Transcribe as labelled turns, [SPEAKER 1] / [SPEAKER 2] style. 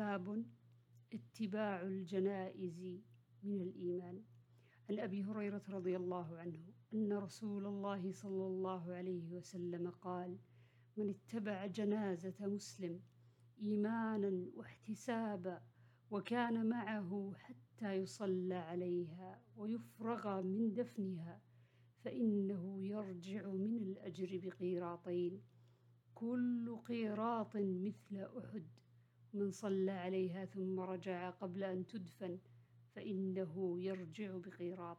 [SPEAKER 1] باب اتباع الجنائز من الإيمان. عن أبي هريرة رضي الله عنه أن رسول الله صلى الله عليه وسلم قال من اتبع جنازة مسلم إيمانا واحتسابا وكان معه حتى يصلى عليها ويفرغ من دفنها فإنه يرجع من الأجر بقيراطين. كل قيراط مثل أحد من صلى عليها ثم رجع قبل أن تدفن فإنه يرجع بقيراط.